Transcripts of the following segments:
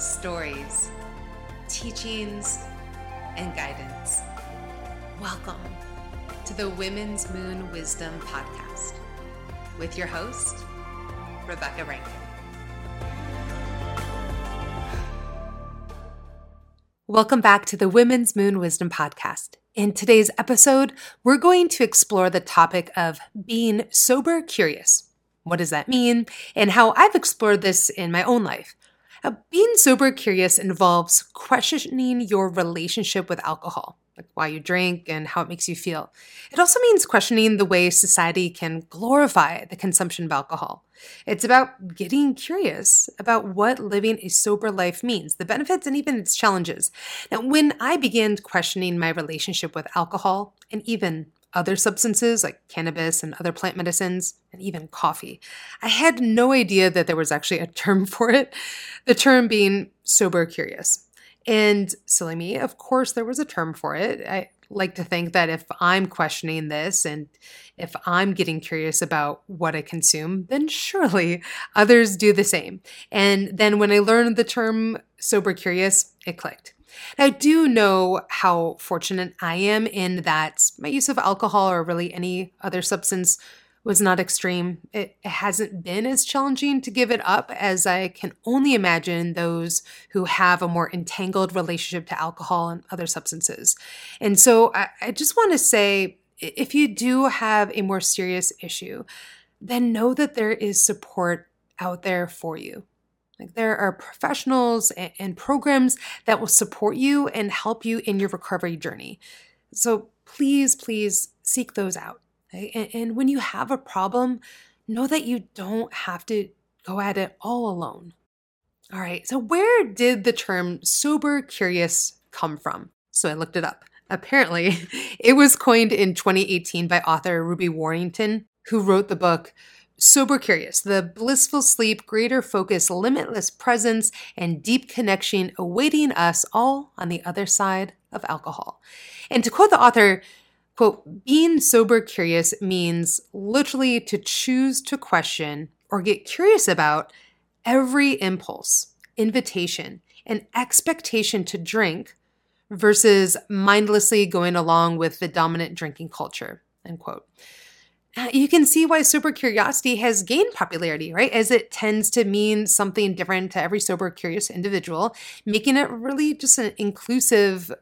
stories, teachings, and guidance. Welcome to the Women's Moon Wisdom Podcast with your host, Rebecca Rankin. Welcome back to the Women's Moon Wisdom Podcast. In today's episode, we're going to explore the topic of being sober curious. What does that mean? And how I've explored this in my own life. Uh, being sober curious involves questioning your relationship with alcohol, like why you drink and how it makes you feel. It also means questioning the way society can glorify the consumption of alcohol. It's about getting curious about what living a sober life means, the benefits and even its challenges. Now, when I began questioning my relationship with alcohol and even other substances like cannabis and other plant medicines, and even coffee. I had no idea that there was actually a term for it, the term being sober curious. And silly me, of course, there was a term for it. I like to think that if I'm questioning this and if I'm getting curious about what I consume, then surely others do the same. And then when I learned the term sober curious, it clicked. I do know how fortunate I am in that my use of alcohol or really any other substance was not extreme. It hasn't been as challenging to give it up as I can only imagine those who have a more entangled relationship to alcohol and other substances. And so I, I just want to say if you do have a more serious issue, then know that there is support out there for you. Like there are professionals and, programs that will support you and help you in your recovery journey. So please, please seek those out. And when you have a problem, know that you don't have to go at it all alone. All right, so where did the term sober curious come from? So I looked it up. Apparently, it was coined in 2018 by author Ruby Warrington, who wrote the book Sober Curious, the blissful sleep, greater focus, limitless presence, and deep connection awaiting us all on the other side of alcohol. And to quote the author, quote, being sober curious means literally to choose to question or get curious about every impulse, invitation, and expectation to drink versus mindlessly going along with the dominant drinking culture, end quote. Uh, you can see why sober curiosity has gained popularity, right? As it tends to mean something different to every sober curious individual, making it really just an inclusive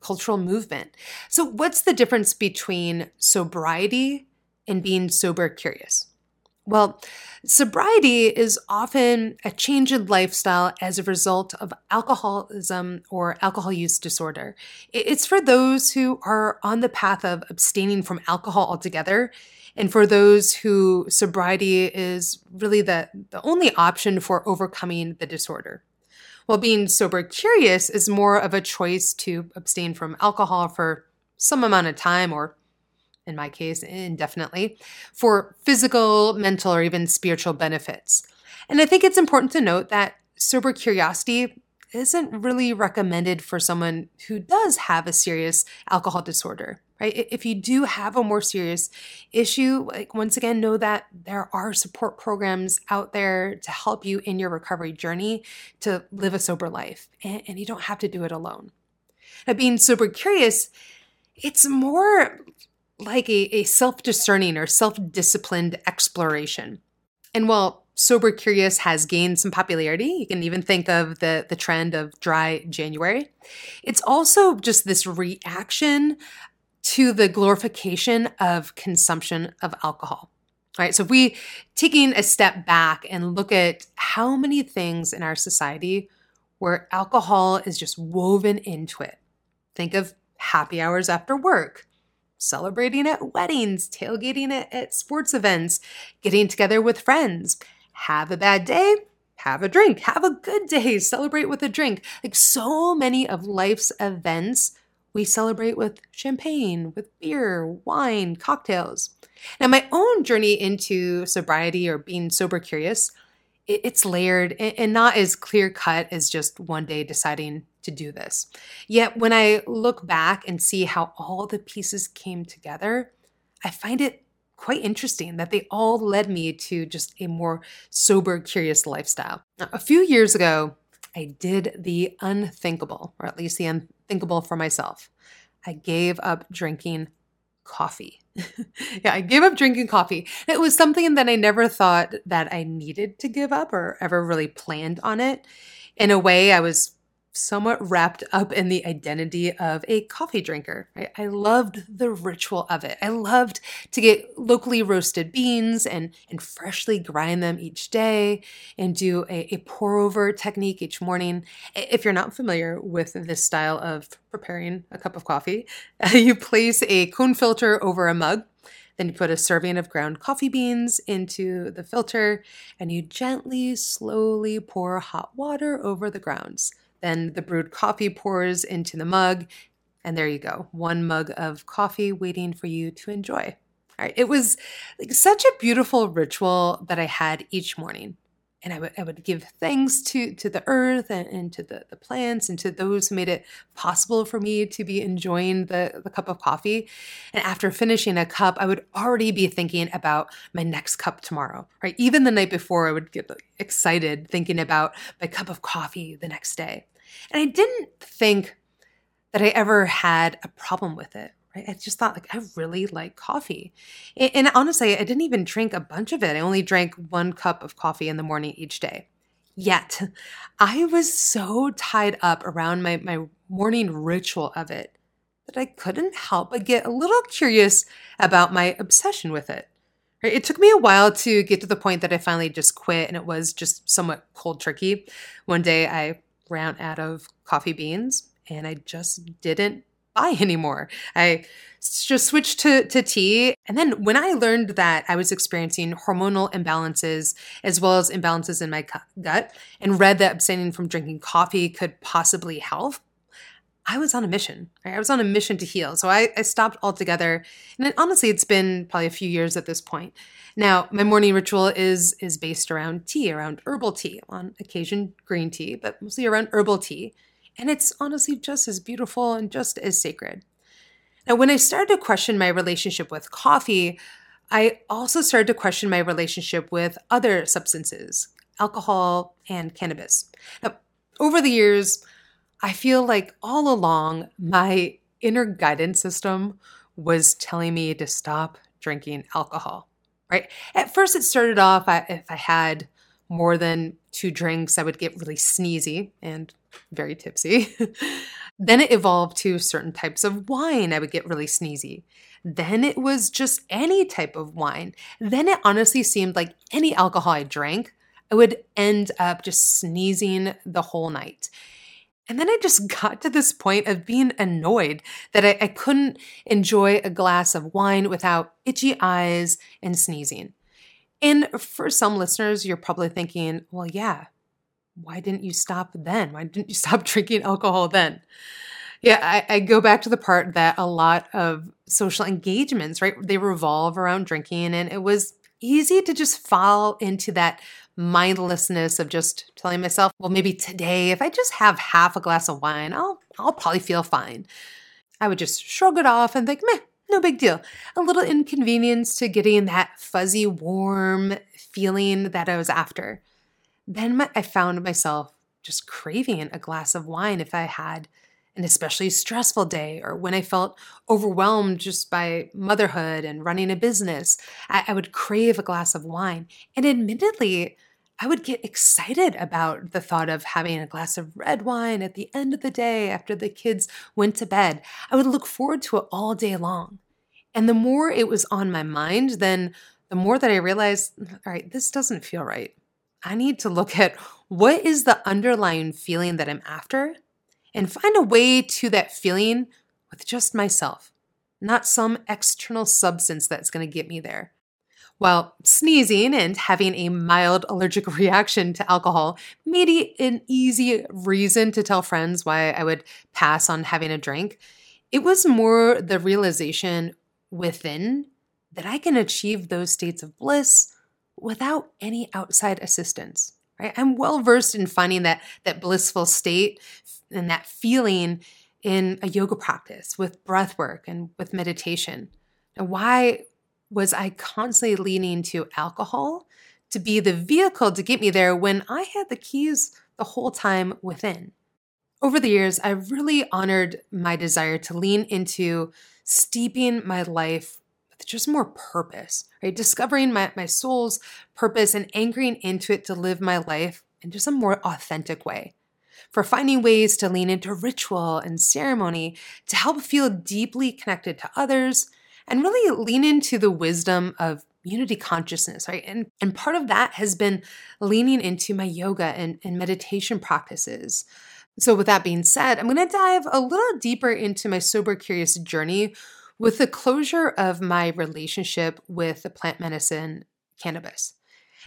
cultural movement. So, what's the difference between sobriety and being sober curious? Well, sobriety is often a change in lifestyle as a result of alcoholism or alcohol use disorder. It's for those who are on the path of abstaining from alcohol altogether and for those who sobriety is really the, the only option for overcoming the disorder. While being sober curious is more of a choice to abstain from alcohol for some amount of time, or in my case, indefinitely, for physical, mental, or even spiritual benefits. And I think it's important to note that sober curiosity isn't really recommended for someone who does have a serious alcohol disorder right? If you do have a more serious issue like once again know that there are support programs out there to help you in your recovery journey to live a sober life and, and you don't have to do it alone. Now being sober curious it's more like a, a self-discerning or self-disciplined exploration. And while sober curious has gained some popularity. You can even think of the the trend of dry January. It's also just this reaction to the glorification of consumption of alcohol. All right, so if we taking a step back and look at how many things in our society where alcohol is just woven into it. Think of happy hours after work, celebrating at weddings, tailgating at, at sports events, getting together with friends, have a bad day, have a drink, have a good day, celebrate with a drink. Like so many of life's events, we celebrate with champagne, with beer, wine, cocktails. Now, my own journey into sobriety or being sober curious, it's layered and not as clear cut as just one day deciding to do this. Yet, when I look back and see how all the pieces came together, I find it quite interesting that they all led me to just a more sober, curious lifestyle. Now, a few years ago, I did the unthinkable, or at least the unthinkable for myself. I gave up drinking coffee. yeah, I gave up drinking coffee. It was something that I never thought that I needed to give up or ever really planned on it. In a way, I was somewhat wrapped up in the identity of a coffee drinker. I loved the ritual of it. I loved to get locally roasted beans and, and freshly grind them each day and do a, a pour over technique each morning. If you're not familiar with this style of preparing a cup of coffee, you place a cone filter over a mug. Then you put a serving of ground coffee beans into the filter and you gently, slowly pour hot water over the grounds. Then the brewed coffee pours into the mug, and there you go one mug of coffee waiting for you to enjoy. All right, it was like such a beautiful ritual that I had each morning. And I would, I would give thanks to, to the earth and, and to the, the plants and to those who made it possible for me to be enjoying the, the cup of coffee. And after finishing a cup, I would already be thinking about my next cup tomorrow, right? Even the night before, I would get excited thinking about my cup of coffee the next day. And I didn't think that I ever had a problem with it. Right? I just thought like I really like coffee. And, honestly, I didn't even drink a bunch of it. I only drank one cup of coffee in the morning each day. Yet, I was so tied up around my, my morning ritual of it that I couldn't help but get a little curious about my obsession with it. It took me a while to get to the point that I finally just quit and it was just somewhat cold turkey. One day I ran out of coffee beans and I just didn't buy anymore. I just switched to, to tea. And then when I learned that I was experiencing hormonal imbalances as well as imbalances in my gut and read that abstaining from drinking coffee could possibly help, I was on a mission. Right? I was on a mission to heal. So I, I stopped altogether. And honestly, it's been probably a few years at this point. Now, my morning ritual is is based around tea, around herbal tea, on occasion green tea, but mostly around herbal tea. And it's honestly just as beautiful and just as sacred. Now, when I started to question my relationship with coffee, I also started to question my relationship with other substances, alcohol and cannabis. Now, over the years, I feel like all along my inner guidance system was telling me to stop drinking alcohol right? At first, it started off I, if I had more than two drinks, I would get really sneezy and very tipsy. then it evolved to certain types of wine, I would get really sneezy. Then it was just any type of wine. Then it honestly seemed like any alcohol I drank, I would end up just sneezing the whole night. And then I just got to this point of being annoyed that I, I, couldn't enjoy a glass of wine without itchy eyes and sneezing. And for some listeners, you're probably thinking, well, yeah, why didn't you stop then? Why didn't you stop drinking alcohol then? Yeah, I, I go back to the part that a lot of social engagements, right, they revolve around drinking. And it was easy to just fall into that mindlessness of just telling myself, well, maybe today, if I just have half a glass of wine, I'll, I'll probably feel fine. I would just shrug it off and think, meh, no big deal. A little inconvenience to getting that fuzzy, warm feeling that I was after. Then my, I found myself just craving a glass of wine if I had an especially stressful day or when I felt overwhelmed just by motherhood and running a business. I, I would crave a glass of wine. And admittedly, I would get excited about the thought of having a glass of red wine at the end of the day after the kids went to bed. I would look forward to it all day long. And the more it was on my mind, then the more that I realized, all right, this doesn't feel right. I need to look at what is the underlying feeling that I'm after and find a way to that feeling with just myself, not some external substance that's going to get me there. While sneezing and having a mild allergic reaction to alcohol made it an easy reason to tell friends why I would pass on having a drink, it was more the realization within that I can achieve those states of bliss without any outside assistance. Right? I'm well versed in finding that that blissful state and that feeling in a yoga practice with breath work and with meditation. Now, why was I constantly leaning to alcohol to be the vehicle to get me there when I had the keys the whole time within. Over the years, I've really honored my desire to lean into steeping my life with just more purpose, right? Discovering my, my soul's purpose and anchoring into it to live my life in just a more authentic way. For finding ways to lean into ritual and ceremony to help feel deeply connected to others and really lean into the wisdom of unity consciousness, right? And, and part of that has been leaning into my yoga and, and meditation practices. So, with that being said, I'm going to dive a little deeper into my sober curious journey with the closure of my relationship with the plant medicine cannabis.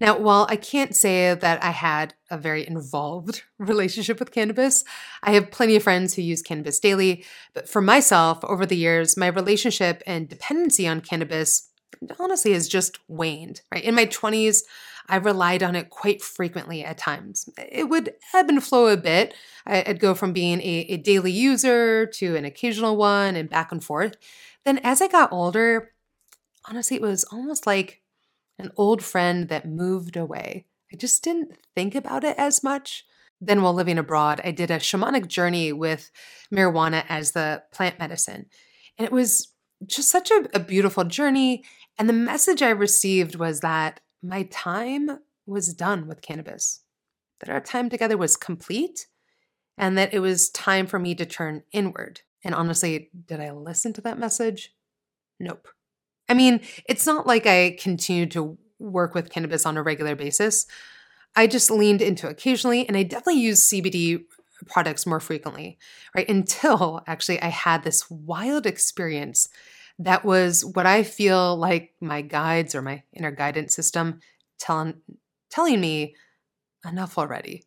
Now, while I can't say that I had a very involved relationship with cannabis, I have plenty of friends who use cannabis daily. But for myself, over the years, my relationship and dependency on cannabis honestly has just waned. Right? In my 20s, I relied on it quite frequently at times. It would ebb and flow a bit. I'd go from being a, a daily user to an occasional one and back and forth. Then as I got older, honestly, it was almost like an old friend that moved away. I just didn't think about it as much. Then, while living abroad, I did a shamanic journey with marijuana as the plant medicine. And it was just such a, a beautiful journey. And the message I received was that my time was done with cannabis, that our time together was complete, and that it was time for me to turn inward. And honestly, did I listen to that message? Nope. I mean, it's not like I continued to work with cannabis on a regular basis. I just leaned into occasionally, and I definitely use CBD products more frequently, right? Until actually I had this wild experience that was what I feel like my guides or my inner guidance system telling telling me enough already.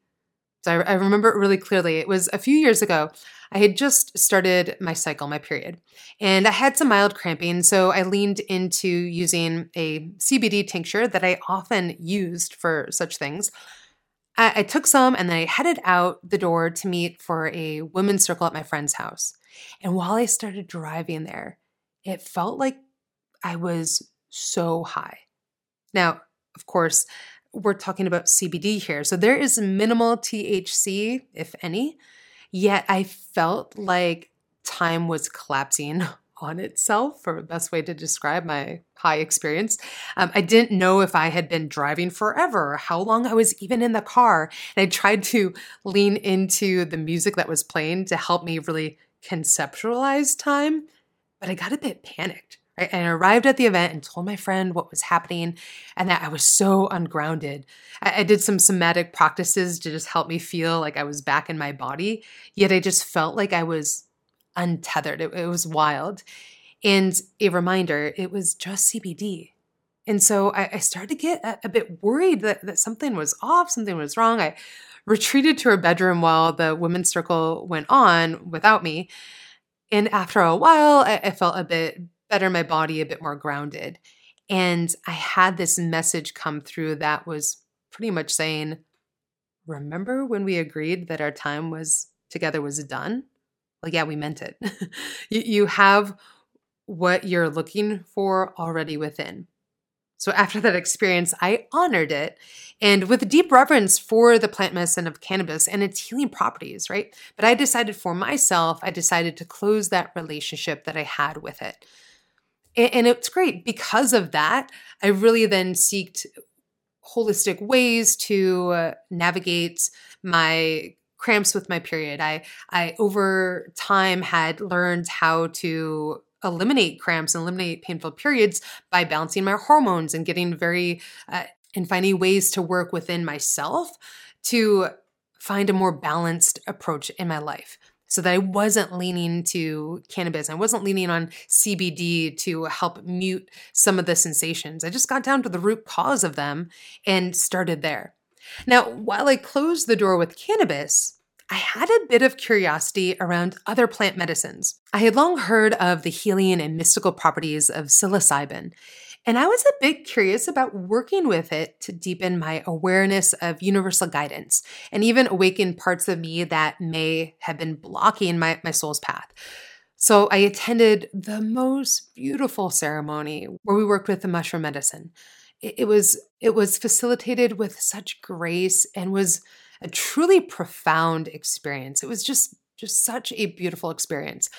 So I, I remember it really clearly. It was a few years ago. I had just started my cycle, my period, and I had some mild cramping. So I leaned into using a CBD tincture that I often used for such things. I, I took some and then I headed out the door to meet for a women's circle at my friend's house. And while I started driving there, it felt like I was so high. Now, of course, we're talking about CBD here. So there is minimal THC, if any, yet I felt like time was collapsing on itself, for the best way to describe my high experience. Um, I didn't know if I had been driving forever, how long I was even in the car. And I tried to lean into the music that was playing to help me really conceptualize time, but I got a bit panicked. And I arrived at the event and told my friend what was happening and that I was so ungrounded. I, I did some somatic practices to just help me feel like I was back in my body, yet I just felt like I was untethered. It, it was wild. And a reminder, it was just CBD. And so I, I started to get a, a bit worried that, that something was off, something was wrong. I retreated to her bedroom while the women's circle went on without me. And after a while, I, I felt a bit better my body, a bit more grounded. And I had this message come through that was pretty much saying, Remember when we agreed that our time was together was done? Well, yeah, we meant it. you, you have what you're looking for already within. So after that experience, I honored it and with deep reverence for the plant medicine of cannabis and its healing properties, right? But I decided for myself, I decided to close that relationship that I had with it. And, and it's great because of that. I really then seeked holistic ways to uh, navigate my cramps with my period. I I over time had learned how to eliminate cramps and eliminate painful periods by balancing my hormones and getting very uh, and finding ways to work within myself to find a more balanced approach in my life so that I wasn't leaning to cannabis. I wasn't leaning on CBD to help mute some of the sensations. I just got down to the root cause of them and started there. Now, while I closed the door with cannabis, I had a bit of curiosity around other plant medicines. I had long heard of the healing and mystical properties of psilocybin, and I was a bit curious about working with it to deepen my awareness of universal guidance and even awaken parts of me that may have been blocking my, my soul's path. So I attended the most beautiful ceremony where we worked with the mushroom medicine. It, it was it was facilitated with such grace and was a truly profound experience. It was just just such a beautiful experience.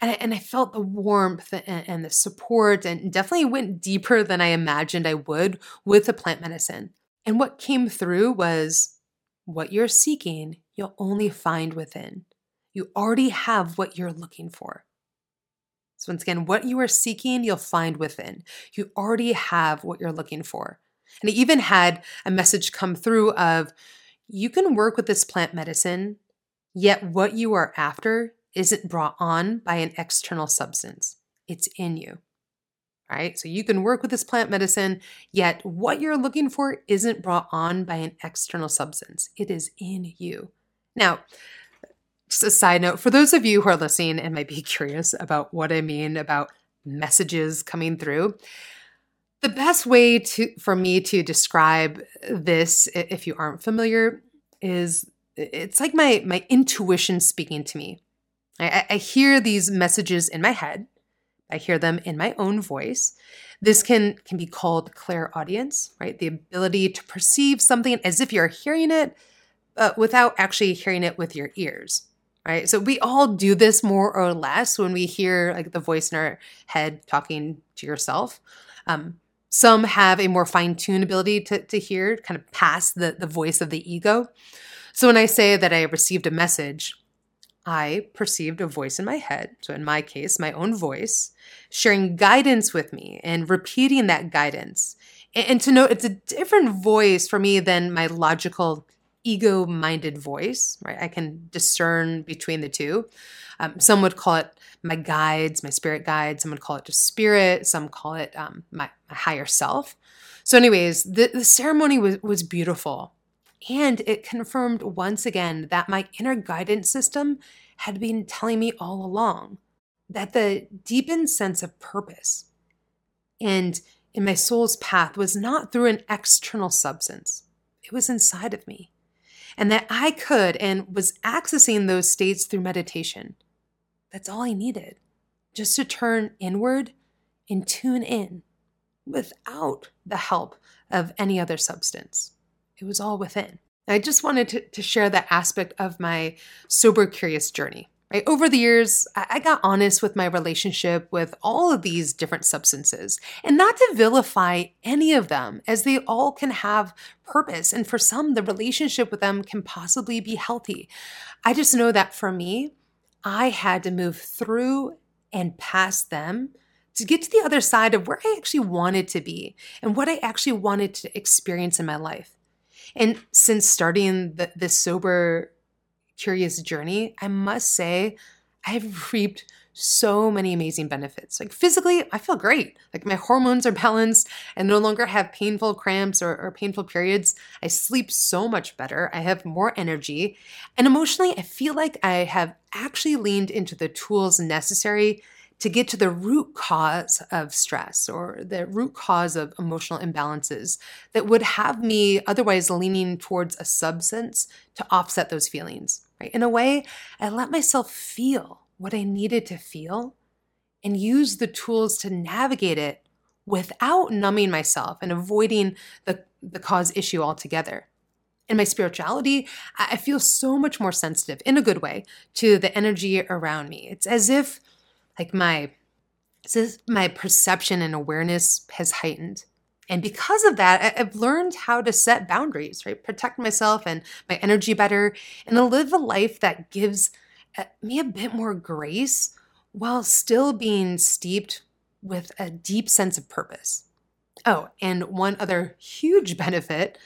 And I, and I felt the warmth and, and the support, and definitely went deeper than I imagined I would with the plant medicine. And what came through was what you're seeking, you'll only find within. You already have what you're looking for. So, once again, what you are seeking, you'll find within. You already have what you're looking for. And I even had a message come through of you can work with this plant medicine, yet what you are after isn't brought on by an external substance. It's in you. Right? So you can work with this plant medicine, yet what you're looking for isn't brought on by an external substance. It is in you. Now, just a side note for those of you who are listening and might be curious about what I mean about messages coming through, the best way to for me to describe this, if you aren't familiar, is it's like my my intuition speaking to me. I, I hear these messages in my head. I hear them in my own voice. This can can be called clairaudience, right? The ability to perceive something as if you're hearing it, but without actually hearing it with your ears right? So we all do this more or less when we hear like the voice in our head talking to yourself. Um, some have a more fine tuned ability to, to hear, kind of past the, the voice of the ego. So when I say that I received a message, I perceived a voice in my head, so in my case, my own voice, sharing guidance with me and repeating that guidance. And, to know it's a different voice for me than my logical ego minded voice, right? I can discern between the two. Um, some would call it my guides, my spirit guides. Some would call it just spirit. Some call it um, my, my, higher self. So, anyways, the, the ceremony was, was beautiful. And it confirmed once again that my inner guidance system had been telling me all along that the deepened sense of purpose and in my soul's path was not through an external substance, it was inside of me and that I could and was accessing those states through meditation. That's all I needed, just to turn inward and tune in without the help of any other substance. It was all within. I just wanted to, to share that aspect of my sober curious journey. Right? Over the years, I got honest with my relationship with all of these different substances and not to vilify any of them, as they all can have purpose. And for some, the relationship with them can possibly be healthy. I just know that for me, I had to move through and past them to get to the other side of where I actually wanted to be and what I actually wanted to experience in my life. And since starting the, this sober curious journey, I must say I've reaped so many amazing benefits. Like physically, I feel great. Like my hormones are balanced and no longer have painful cramps or, or, painful periods. I sleep so much better. I have more energy. And emotionally, I feel like I have actually leaned into the tools necessary to get to the root cause of stress or the root cause of emotional imbalances that would have me otherwise leaning towards a substance to offset those feelings. Right? In a way, I let myself feel what I needed to feel and use the tools to navigate it without numbing myself and avoiding the, the cause issue altogether. In my spirituality, I feel so much more sensitive in a good way to the energy around me. It's as if like my my perception and awareness has heightened. And because of that, I've learned how to set boundaries, right? Protect myself and my energy better, and to live a life that gives uh, me a bit more grace while still being steeped with a deep sense of purpose. Oh, and one other huge benefit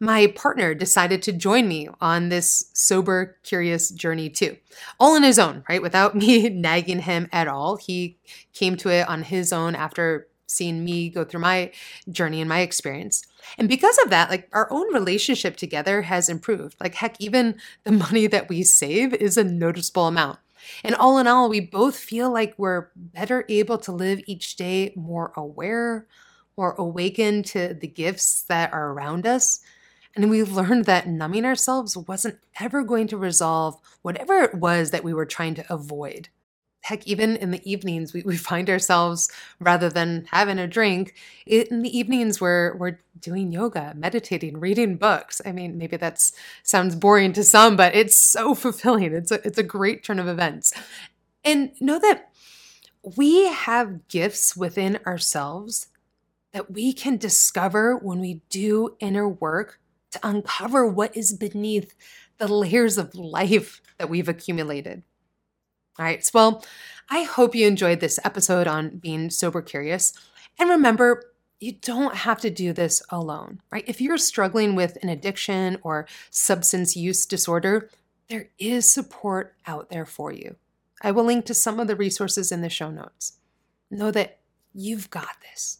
my partner decided to join me on this sober, curious journey too, all on his own, right? Without me nagging him at all. He came to it on his own after seeing me go through my journey and my experience. And because of that, like our own relationship together has improved. Like, heck, even the money that we save is a noticeable amount. And all in all, we both feel like we're better able to live each day more aware, more awakened to the gifts that are around us, and we learned that numbing ourselves wasn't ever going to resolve whatever it was that we were trying to avoid. heck, even in the evenings, we, we find ourselves rather than having a drink, in the evenings we're we're doing yoga, meditating, reading books. I mean, maybe that sounds boring to some, but it's so fulfilling. It's a it's a great turn of events. And know that we have gifts within ourselves that we can discover when we do inner work to uncover what is beneath the layers of life that we've accumulated. All right, so, well, I hope you enjoyed this episode on being sober curious. And remember, you don't have to do this alone, right? If you're struggling with an addiction or substance use disorder, there is support out there for you. I will link to some of the resources in the show notes. Know that you've got this.